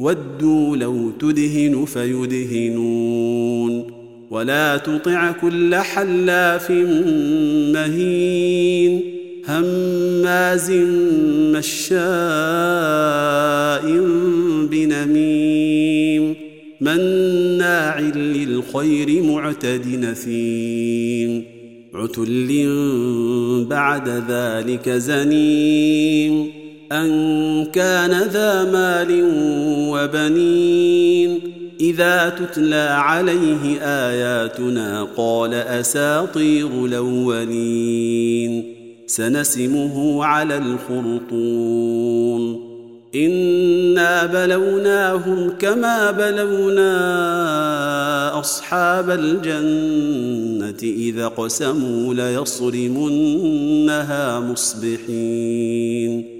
ودوا لو تدهن فيدهنون ولا تطع كل حلاف مهين هماز مشاء بنميم مناع للخير معتد نثيم عتل بعد ذلك زنيم أن كان ذا مال وبنين. إذا تتلى عليه آياتنا قال أساطير الأولين. سنسمه على الخرطوم. إنا بلوناهم كما بلونا أصحاب الجنة اذا قسموا ليصرمنها مصبحين.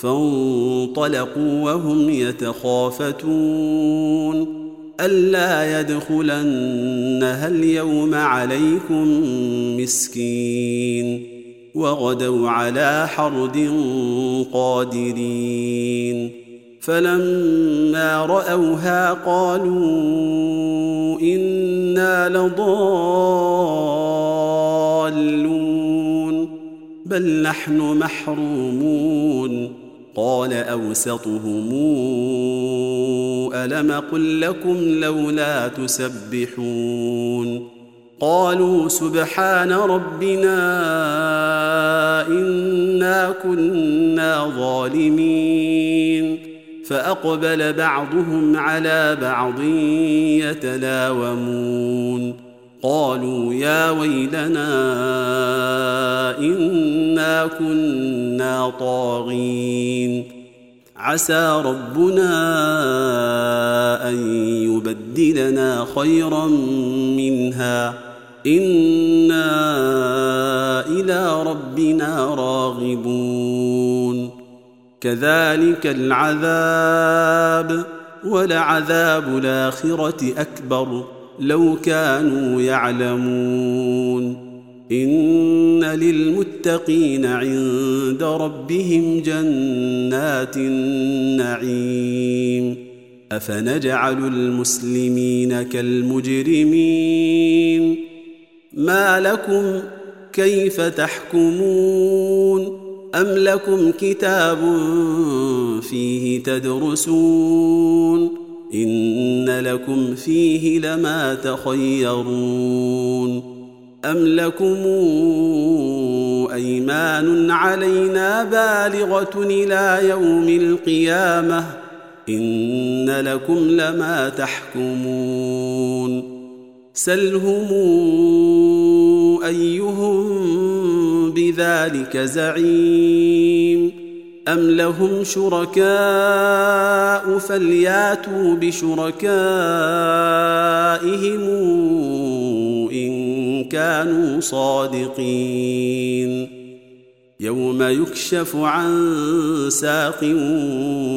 فانطلقوا وهم يتخافتون. ألا يدخلنها اليوم عليكم مسكين وغدوا على حرد قادرين. فلما رأوها قالوا إنا لضالون بل نحن محرومون. قال أوسطهم ألم قل لكم لولا تسبحون؟ قالوا سبحان ربنا إنا كنا ظالمين. فأقبل بعضهم على بعض يتلاومون. قالوا يا ويلنا إنا كنا طاغين. عسى ربنا أن يبدلنا خيرا منها. إنا إلى ربنا راغبون. كذلك العذاب ولعذاب الآخرة أكبر. لو كانوا يعلمون. إن للمتقين عند ربهم جنات النعيم. أفنجعل المسلمين كالمجرمين. ما لكم كيف تحكمون؟ أم لكم كتاب فيه تدرسون؟ إن لكم فيه لما تخيرون أم لكم أيمان علينا بالغة إلى يوم القيامة إن لكم لما تحكمون سلهم أيهم بذلك زعيم ام لهم شركاء فلياتوا بشركائهم ان كانوا صادقين يوم يكشف عن ساق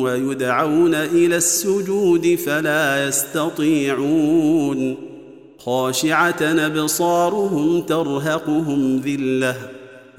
ويدعون إلى السجود فلا يستطيعون خاشعه ابصارهم ترهقهم ذله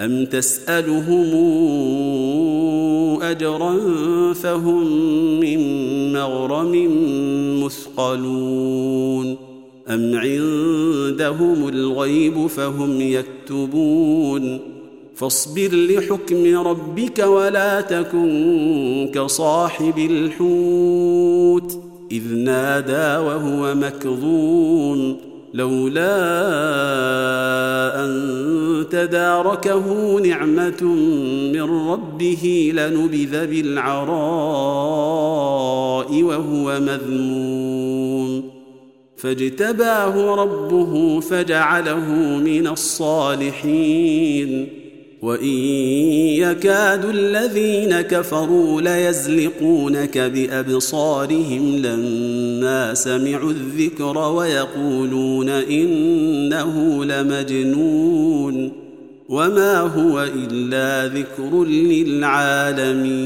ام تسالهم اجرا فهم من مغرم مثقلون ام عندهم الغيب فهم يكتبون فاصبر لحكم ربك ولا تكن كصاحب الحوت اذ نادى وهو مكظوم لولا أن تداركه نعمة من ربه لنبذ بالعراء وهو مذموم. فاجتباه ربه فجعله من الصالحين. وان يكاد الذين كفروا ليزلقونك بابصارهم لما سمعوا الذكر ويقولون انه لمجنون وما هو الا ذكر للعالمين